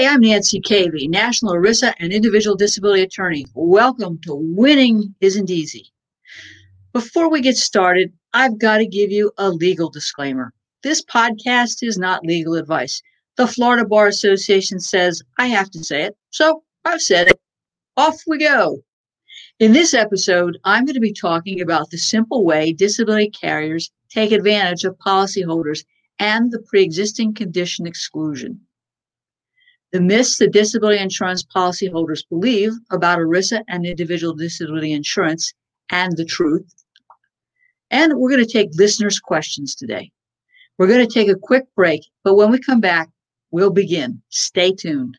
Hey, I'm Nancy Cavey, National ERISA and Individual Disability Attorney. Welcome to Winning Isn't Easy. Before we get started, I've got to give you a legal disclaimer. This podcast is not legal advice. The Florida Bar Association says I have to say it, so I've said it. Off we go. In this episode, I'm going to be talking about the simple way disability carriers take advantage of policyholders and the pre existing condition exclusion the myths that disability insurance policyholders believe about ERISA and individual disability insurance and the truth. And we're going to take listeners' questions today. We're going to take a quick break, but when we come back, we'll begin. Stay tuned.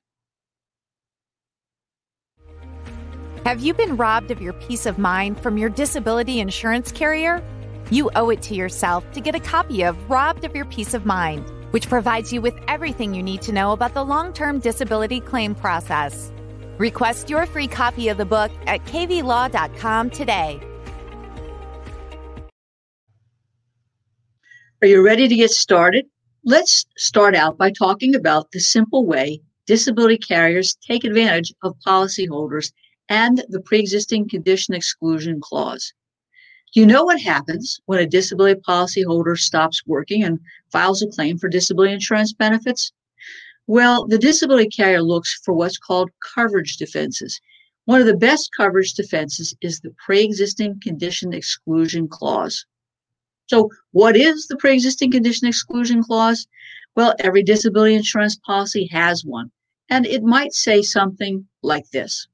Have you been robbed of your peace of mind from your disability insurance carrier? You owe it to yourself to get a copy of Robbed of Your Peace of Mind which provides you with everything you need to know about the long term disability claim process. Request your free copy of the book at caveylaw.com today. Are you ready to get started? Let's start out by talking about the simple way disability carriers take advantage of policyholders and the pre existing condition exclusion clause. You know what happens when a disability policyholder stops working and files a claim for disability insurance benefits? Well, the disability carrier looks for what's called coverage defenses. One of the best coverage defenses is the pre existing condition exclusion clause. So, what is the pre existing condition exclusion clause? Well, every disability insurance policy has one, and it might say something like this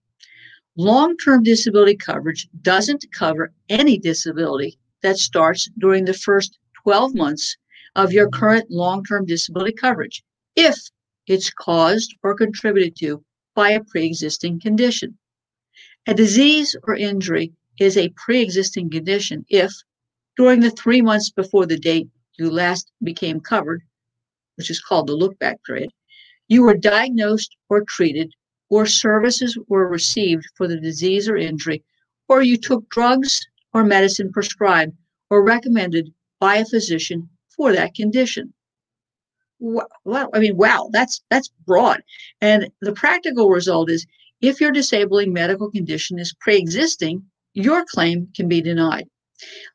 Long term disability coverage doesn't cover any disability that starts during the first 12 months of your current long term disability coverage if it's caused or contributed to by a pre existing condition. A disease or injury is a pre existing condition if, during the three months before the date you last became covered, which is called the look back period, you were diagnosed or treated or services were received for the disease or injury, or you took drugs or medicine prescribed or recommended by a physician for that condition. Well, I mean, wow, that's that's broad. And the practical result is if your disabling medical condition is pre-existing, your claim can be denied.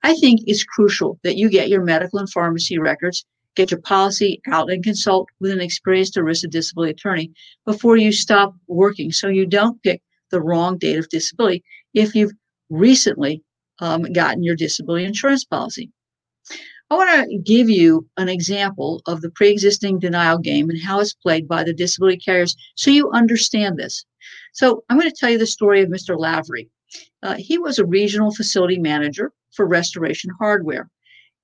I think it's crucial that you get your medical and pharmacy records get your policy out and consult with an experienced ERISA disability attorney before you stop working so you don't pick the wrong date of disability if you've recently um, gotten your disability insurance policy. I want to give you an example of the pre existing denial game and how it's played by the disability carriers so you understand this. So, I'm going to tell you the story of Mr. Lavery. Uh, he was a regional facility manager for Restoration Hardware.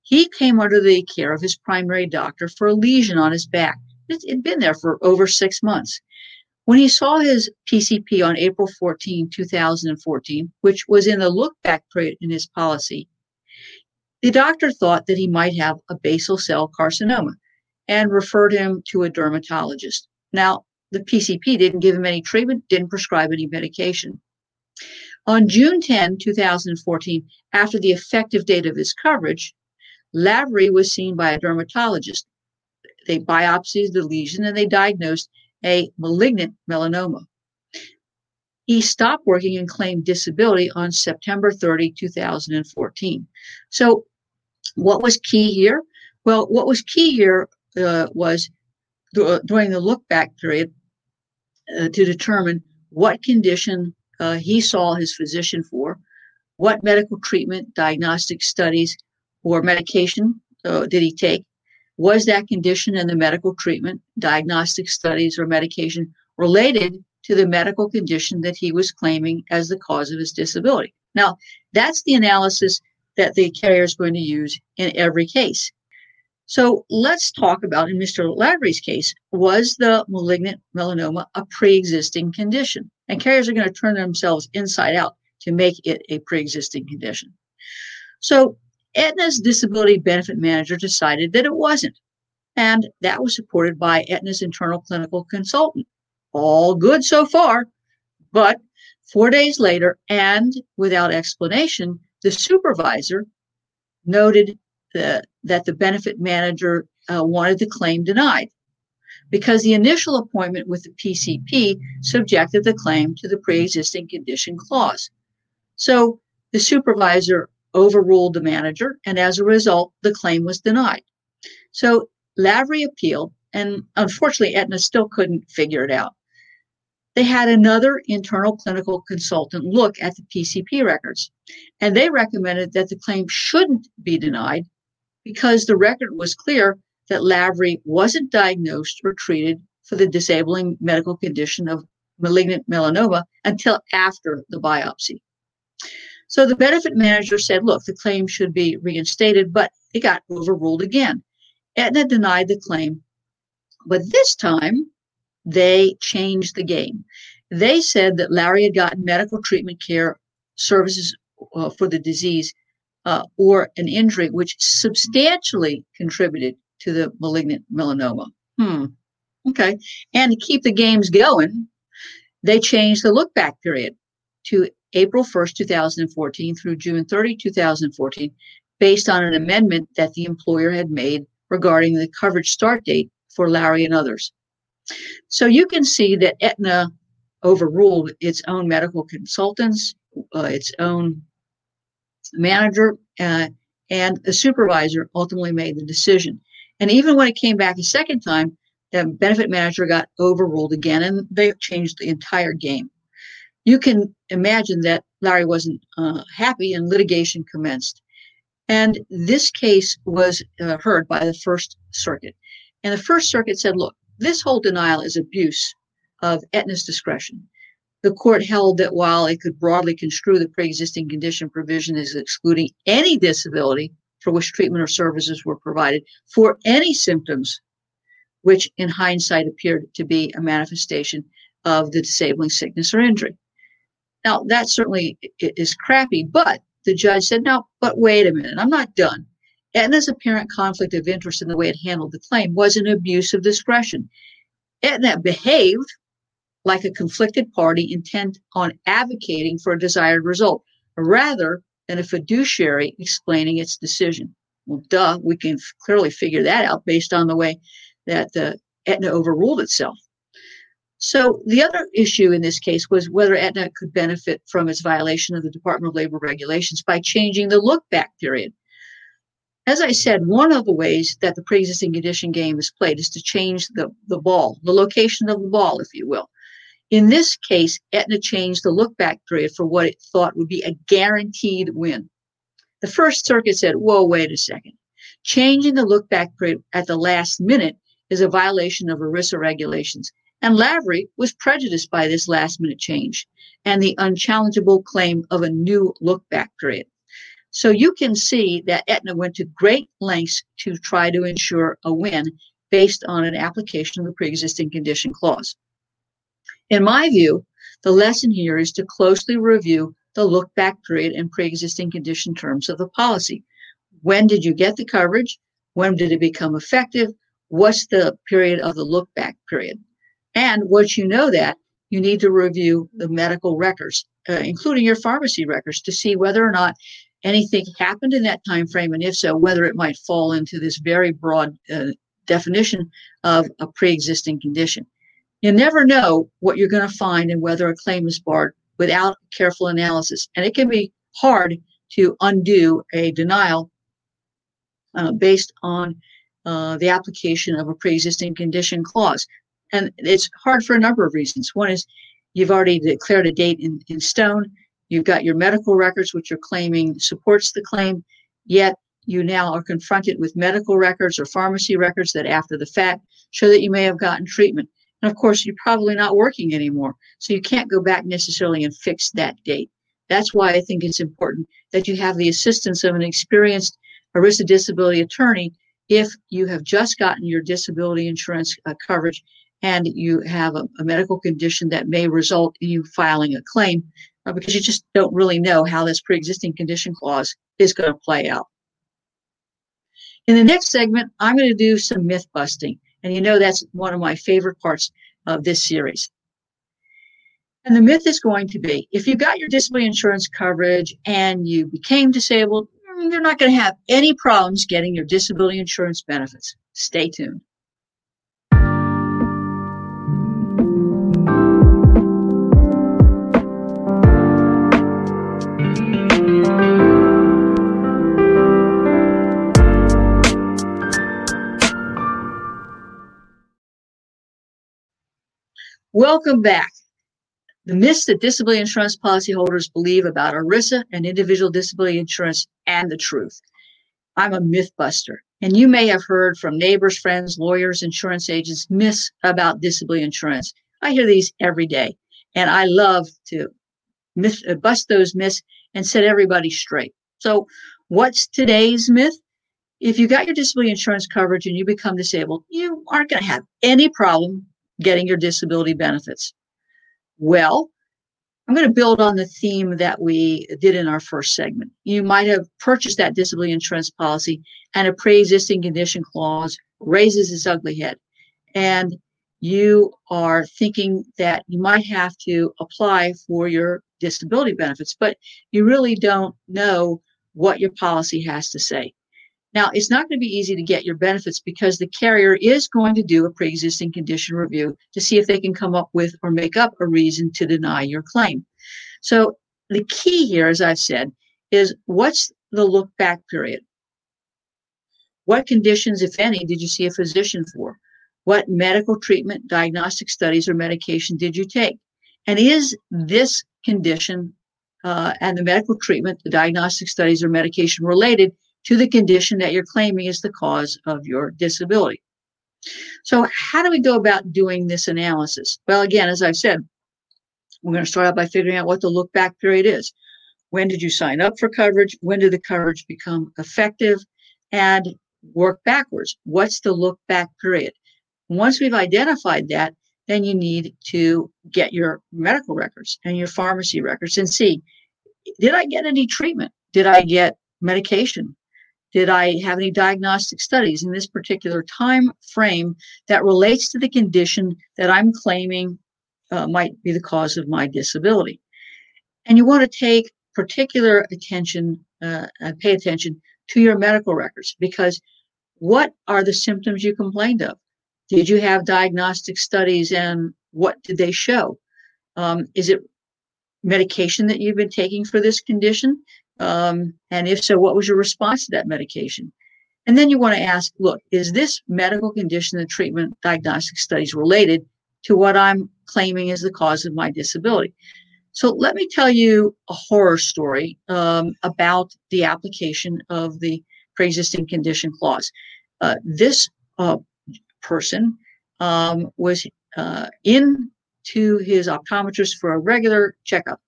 He came under the care of his primary doctor for a lesion on his back. It had been there for over six months. When he saw his PCP on April 14, 2014, which was in the look back period in his policy, the doctor thought that he might have a basal cell carcinoma and referred him to a dermatologist. Now, the PCP didn't give him any treatment, didn't prescribe any medication. On June 10, 2014, after the effective date of his coverage, Lavery was seen by a dermatologist. They biopsied the lesion and they diagnosed a malignant melanoma. He stopped working and claimed disability on September 30, 2014. So, what was key here? Well, what was key here uh, was th- during the look back period uh, to determine what condition uh, he saw his physician for, what medical treatment, diagnostic studies, or medication uh, did he take? Was that condition and the medical treatment, diagnostic studies, or medication related to the medical condition that he was claiming as the cause of his disability? Now, that's the analysis that the carrier is going to use in every case. So let's talk about in Mr. Lavery's case, was the malignant melanoma a pre existing condition? And carriers are going to turn themselves inside out to make it a pre existing condition. So Aetna's disability benefit manager decided that it wasn't. And that was supported by Aetna's internal clinical consultant. All good so far. But four days later, and without explanation, the supervisor noted the, that the benefit manager uh, wanted the claim denied. because the initial appointment with the PCP subjected the claim to the pre existing condition clause. So the supervisor overruled the manager, and as a result, the claim was denied. So Lavery appealed, and unfortunately, Aetna still couldn't figure it out. They had another internal clinical consultant look at the PCP records, and they recommended that the claim shouldn't be denied because the record was clear that Lavery wasn't diagnosed or treated for the disabling medical condition of malignant melanoma until after the biopsy. So the benefit manager said, look, the claim should be reinstated, but it got overruled again. Aetna denied the claim, but this time they changed the game. They said that Larry had gotten medical treatment care services uh, for the disease uh, or an injury which substantially contributed to the malignant melanoma. Hmm. Okay. And to keep the games going, they changed the look back period to April 1st, 2014 through June 30, 2014, based on an amendment that the employer had made regarding the coverage start date for Larry and others. So you can see that Aetna overruled its own medical consultants, uh, its own manager, uh, and a supervisor ultimately made the decision. And even when it came back a second time, the benefit manager got overruled again and they changed the entire game. You can imagine that Larry wasn't uh, happy and litigation commenced. And this case was uh, heard by the First Circuit. And the First Circuit said, look, this whole denial is abuse of Aetna's discretion. The court held that while it could broadly construe the pre existing condition provision as excluding any disability for which treatment or services were provided for any symptoms which in hindsight appeared to be a manifestation of the disabling sickness or injury. Now, that certainly is crappy, but the judge said, no, but wait a minute, I'm not done. Aetna's apparent conflict of interest in the way it handled the claim was an abuse of discretion. Aetna behaved like a conflicted party intent on advocating for a desired result, rather than a fiduciary explaining its decision. Well, duh, we can clearly figure that out based on the way that uh, Aetna overruled itself. So the other issue in this case was whether Aetna could benefit from its violation of the Department of Labor regulations by changing the look back period. As I said, one of the ways that the pre-existing condition game is played is to change the, the ball, the location of the ball, if you will. In this case, Aetna changed the look back period for what it thought would be a guaranteed win. The First Circuit said, whoa, wait a second. Changing the look back period at the last minute is a violation of ERISA regulations and Lavery was prejudiced by this last minute change and the unchallengeable claim of a new look back period. So you can see that Aetna went to great lengths to try to ensure a win based on an application of the pre-existing condition clause. In my view, the lesson here is to closely review the look back period and pre-existing condition terms of the policy. When did you get the coverage? When did it become effective? What's the period of the look back period? And once you know that, you need to review the medical records, uh, including your pharmacy records, to see whether or not anything happened in that time frame, and if so, whether it might fall into this very broad uh, definition of a pre-existing condition. You never know what you're going to find and whether a claim is barred without careful analysis, and it can be hard to undo a denial uh, based on uh, the application of a pre-existing condition clause. And it's hard for a number of reasons. One is you've already declared a date in, in stone. You've got your medical records, which you're claiming supports the claim, yet you now are confronted with medical records or pharmacy records that after the fact show that you may have gotten treatment. And of course, you're probably not working anymore. So you can't go back necessarily and fix that date. That's why I think it's important that you have the assistance of an experienced ERISA disability attorney if you have just gotten your disability insurance uh, coverage and you have a, a, medical condition that may result in you filing a claim uh, because you just don't really know how this pre-existing condition clause is going to play out. In the next segment, I'm going to do some myth busting. And you know that's one of my favorite parts of this series. And the myth is going to be if you got your disability insurance coverage and you became disabled, mm, you're not going to have any problems getting your disability insurance benefits. Stay tuned. Welcome back. The myths that disability insurance policyholders believe about ERISA and individual disability insurance and the truth. I'm a myth buster, and you may have heard from neighbors, friends, lawyers, insurance agents myths about disability insurance. I hear these every day, and I love to myth, uh, bust those myths and set everybody straight. So, what's today's myth? If you got your disability insurance coverage and you become disabled, you aren't going to have any problem getting your disability benefits. Well, I'm going to build on the theme that we did in our first segment. You might have purchased that disability insurance policy and a pre existing condition clause raises its ugly head. And you are thinking that you might have to apply for your disability benefits, but you really don't know what your policy has to say. Now, it's not going to be easy to get your benefits because the carrier is going to do a pre existing condition review to see if they can come up with or make up a reason to deny your claim. So, the key here, as I've said, is what's the look back period? What conditions, if any, did you see a physician for? What medical treatment, diagnostic studies, or medication did you take? And is this condition uh, and the medical treatment, the diagnostic studies, or medication related to the condition that you're claiming is the cause of your disability. So, how do we go about doing this analysis? Well, again, as I've said, we're going to start out by figuring out what the look back period is. When did you sign up for coverage? When did the coverage become effective? And work backwards. What's the look back period? Once we've identified that, then you need to get your medical records and your pharmacy records and see did I get any treatment? Did I get medication? Did I have any diagnostic studies in this particular time frame that relates to the condition that I'm claiming uh, might be the cause of my disability? And you want to take particular attention, uh, pay attention to your medical records because what are the symptoms you complained of? Did you have diagnostic studies and what did they show? Um, is it medication that you've been taking for this condition? Um, and if so, what was your response to that medication? And then you want to ask, look, is this medical condition and treatment diagnostic studies related to what I'm claiming is the cause of my disability? So let me tell you a horror story um, about the application of the pre-existing condition clause. Uh, this uh, person um, was uh, in to his optometrist for a regular checkup.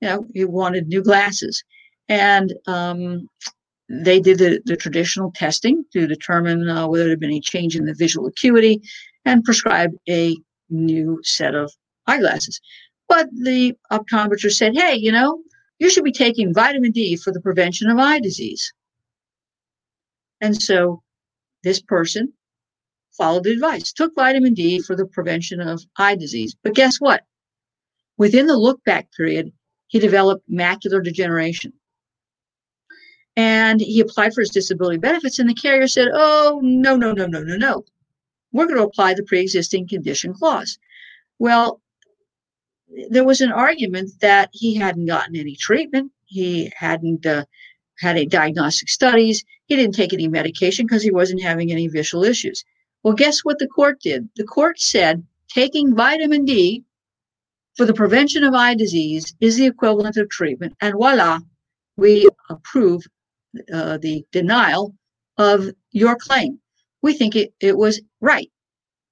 You know, he wanted new glasses. And um, they did the, the, traditional testing to determine uh, whether there had been any change in the visual acuity and prescribed a new set of eyeglasses. But the optometrist said, hey, you know, you should be taking vitamin D for the prevention of eye disease. And so this person followed the advice, took vitamin D for the prevention of eye disease. But guess what? Within the look back period, he developed macular degeneration. And he applied for his disability benefits, and the carrier said, Oh, no, no, no, no, no, no. We're going to apply the pre existing condition clause. Well, there was an argument that he hadn't gotten any treatment. He hadn't uh, had any diagnostic studies. He didn't take any medication because he wasn't having any visual issues. Well, guess what the court did? The court said taking vitamin D for the prevention of eye disease is the equivalent of treatment. And voila, we approve uh, the denial of your claim. We think it, it was right.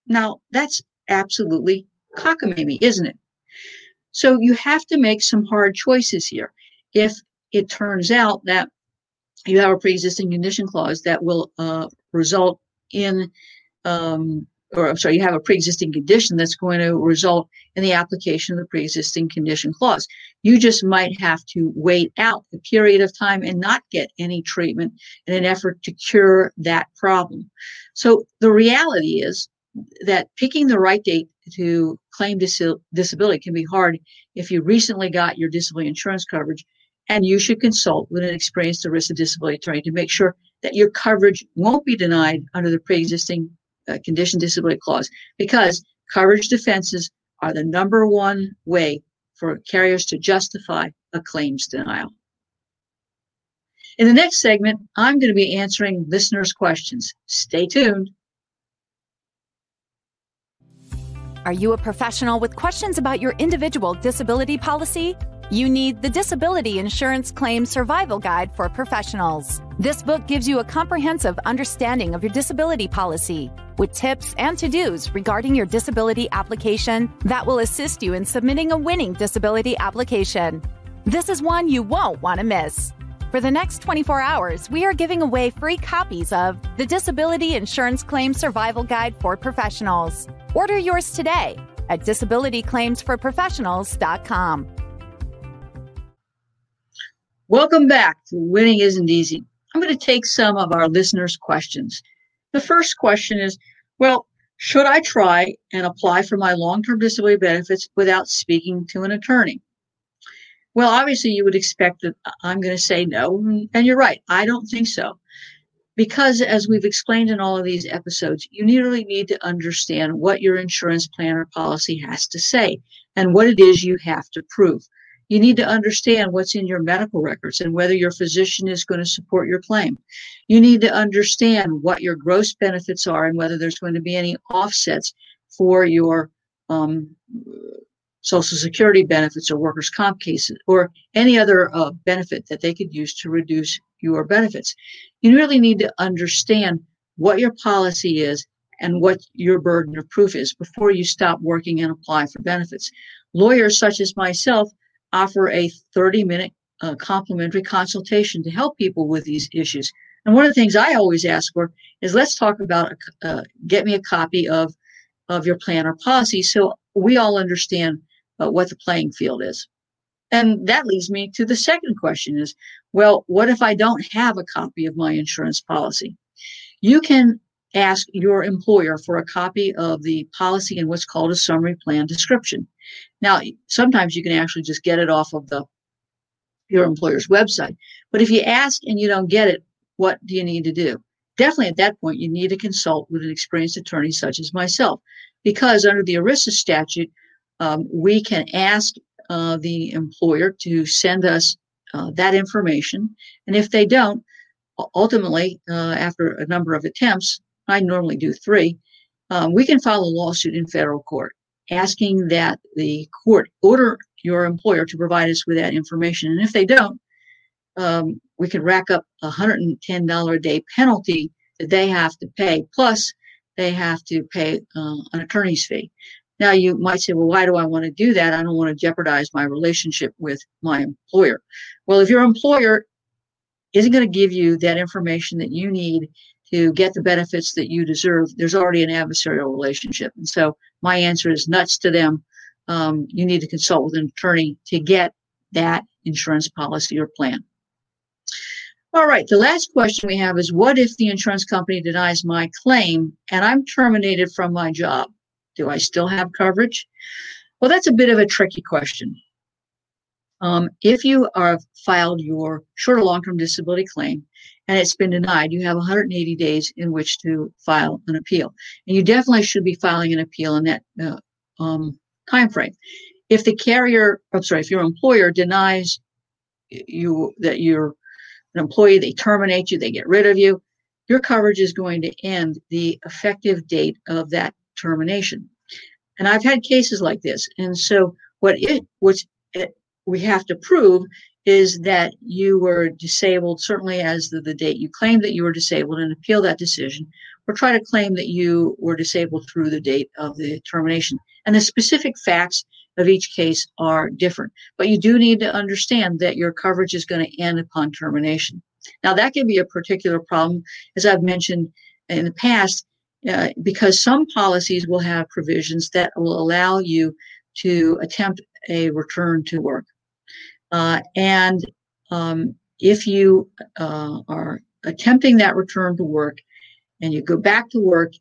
Now, that's absolutely cockamamie, isn't it? So you have to make some hard choices here. If it turns out that you have a pre-existing condition clause that will uh, result in um, or I'm sorry, you have a pre-existing condition that's going to result in the application of the pre-existing condition clause. You just might have to wait out the period of time and not get any treatment in an effort to cure that problem. So the reality is that picking the right date to claim dis- disability can be hard if you recently got your disability insurance coverage and you should consult with an experienced ERISA disability attorney to make sure that your coverage won't be denied under the pre-existing uh, condition disability clause because coverage defenses are the number one way for carriers to justify a claims denial. In the next segment, I'm going to be answering listeners' questions. Stay tuned. Are you a professional with questions about your individual disability policy? You need the Disability Insurance Claim Survival Guide for Professionals. This book gives you a comprehensive understanding of your disability policy with tips and to dos regarding your disability application that will assist you in submitting a winning disability application. This is one you won't want to miss. For the next 24 hours, we are giving away free copies of the Disability Insurance Claim Survival Guide for Professionals. Order yours today at disabilityclaimsforprofessionals.com. Welcome back to Winning Isn't Easy. I'm going to take some of our listeners' questions. The first question is Well, should I try and apply for my long term disability benefits without speaking to an attorney? Well, obviously, you would expect that I'm going to say no. And you're right. I don't think so. Because, as we've explained in all of these episodes, you really need to understand what your insurance plan or policy has to say and what it is you have to prove. You need to understand what's in your medical records and whether your physician is going to support your claim. You need to understand what your gross benefits are and whether there's going to be any offsets for your um, Social Security benefits or workers' comp cases or any other uh, benefit that they could use to reduce your benefits. You really need to understand what your policy is and what your burden of proof is before you stop working and apply for benefits. Lawyers such as myself offer a 30 minute uh, complimentary consultation to help people with these issues. And one of the things I always ask for is let's talk about, uh, get me a copy of, of your plan or policy so we all understand uh, what the playing field is. And that leads me to the second question is, well, what if I don't have a copy of my insurance policy? You can ask your employer for a copy of the policy and what's called a summary plan description. Now, sometimes you can actually just get it off of the your employer's website. But if you ask and you don't get it, what do you need to do? Definitely at that point, you need to consult with an experienced attorney such as myself, because under the ERISA statute, um, we can ask uh, the employer to send us uh, that information. And if they don't, ultimately, uh, after a number of attempts, I normally do three, um, we can file a lawsuit in federal court asking that the court order your employer to provide us with that information. And if they don't, um, we can rack up a $110 a day penalty that they have to pay. Plus, they have to pay uh, an attorney's fee. Now, you might say, well, why do I want to do that? I don't want to jeopardize my relationship with my employer. Well, if your employer isn't going to give you that information that you need to get the benefits that you deserve, there's already an adversarial relationship. And so my answer is nuts to them. Um, you need to consult with an attorney to get that insurance policy or plan. All right, the last question we have is what if the insurance company denies my claim and I'm terminated from my job? Do I still have coverage? Well, that's a bit of a tricky question. Um, if you are filed your short or long term disability claim and it's been denied, you have 180 days in which to file an appeal. And you definitely should be filing an appeal in that uh, um, time frame. If the carrier, I'm sorry, if your employer denies you that you're an employee, they terminate you, they get rid of you, your coverage is going to end the effective date of that termination. And I've had cases like this. And so what it what it, we have to prove is that you were disabled certainly as the, the date you claimed that you were disabled and appeal that decision or try to claim that you were disabled through the date of the termination. And the specific facts of each case are different. But you do need to understand that your coverage is going to end upon termination. Now, that can be a particular problem, as I've mentioned in the past, uh, because some policies will have provisions that will allow you to attempt a return to work. Uh, and um, if you uh, are attempting that return to work and you go back to work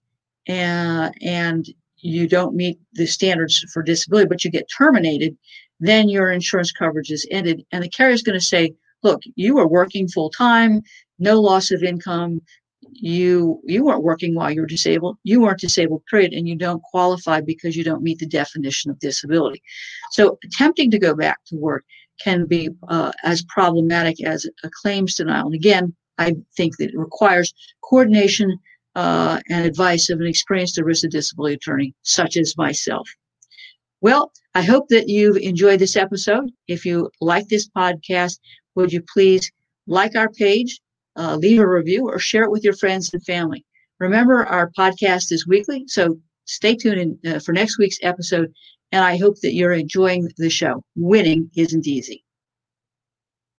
and, and you don't meet the standards for disability, but you get terminated, then your insurance coverage is ended. And the carrier is going to say, look, you were working full time, no loss of income, you you weren't working while you were disabled. You weren't disabled period and you don't qualify because you don't meet the definition of disability. So attempting to go back to work can be uh, as problematic as a claims denial and again i think that it requires coordination uh, and advice of an experienced ERISA disability attorney, such as myself. Well, I hope that you've enjoyed this episode. If you like this podcast, would you please like our page, uh, leave a review, or share it with your friends and family? Remember, our podcast is weekly, so stay tuned in, uh, for next week's episode. And I hope that you're enjoying the show. Winning isn't easy.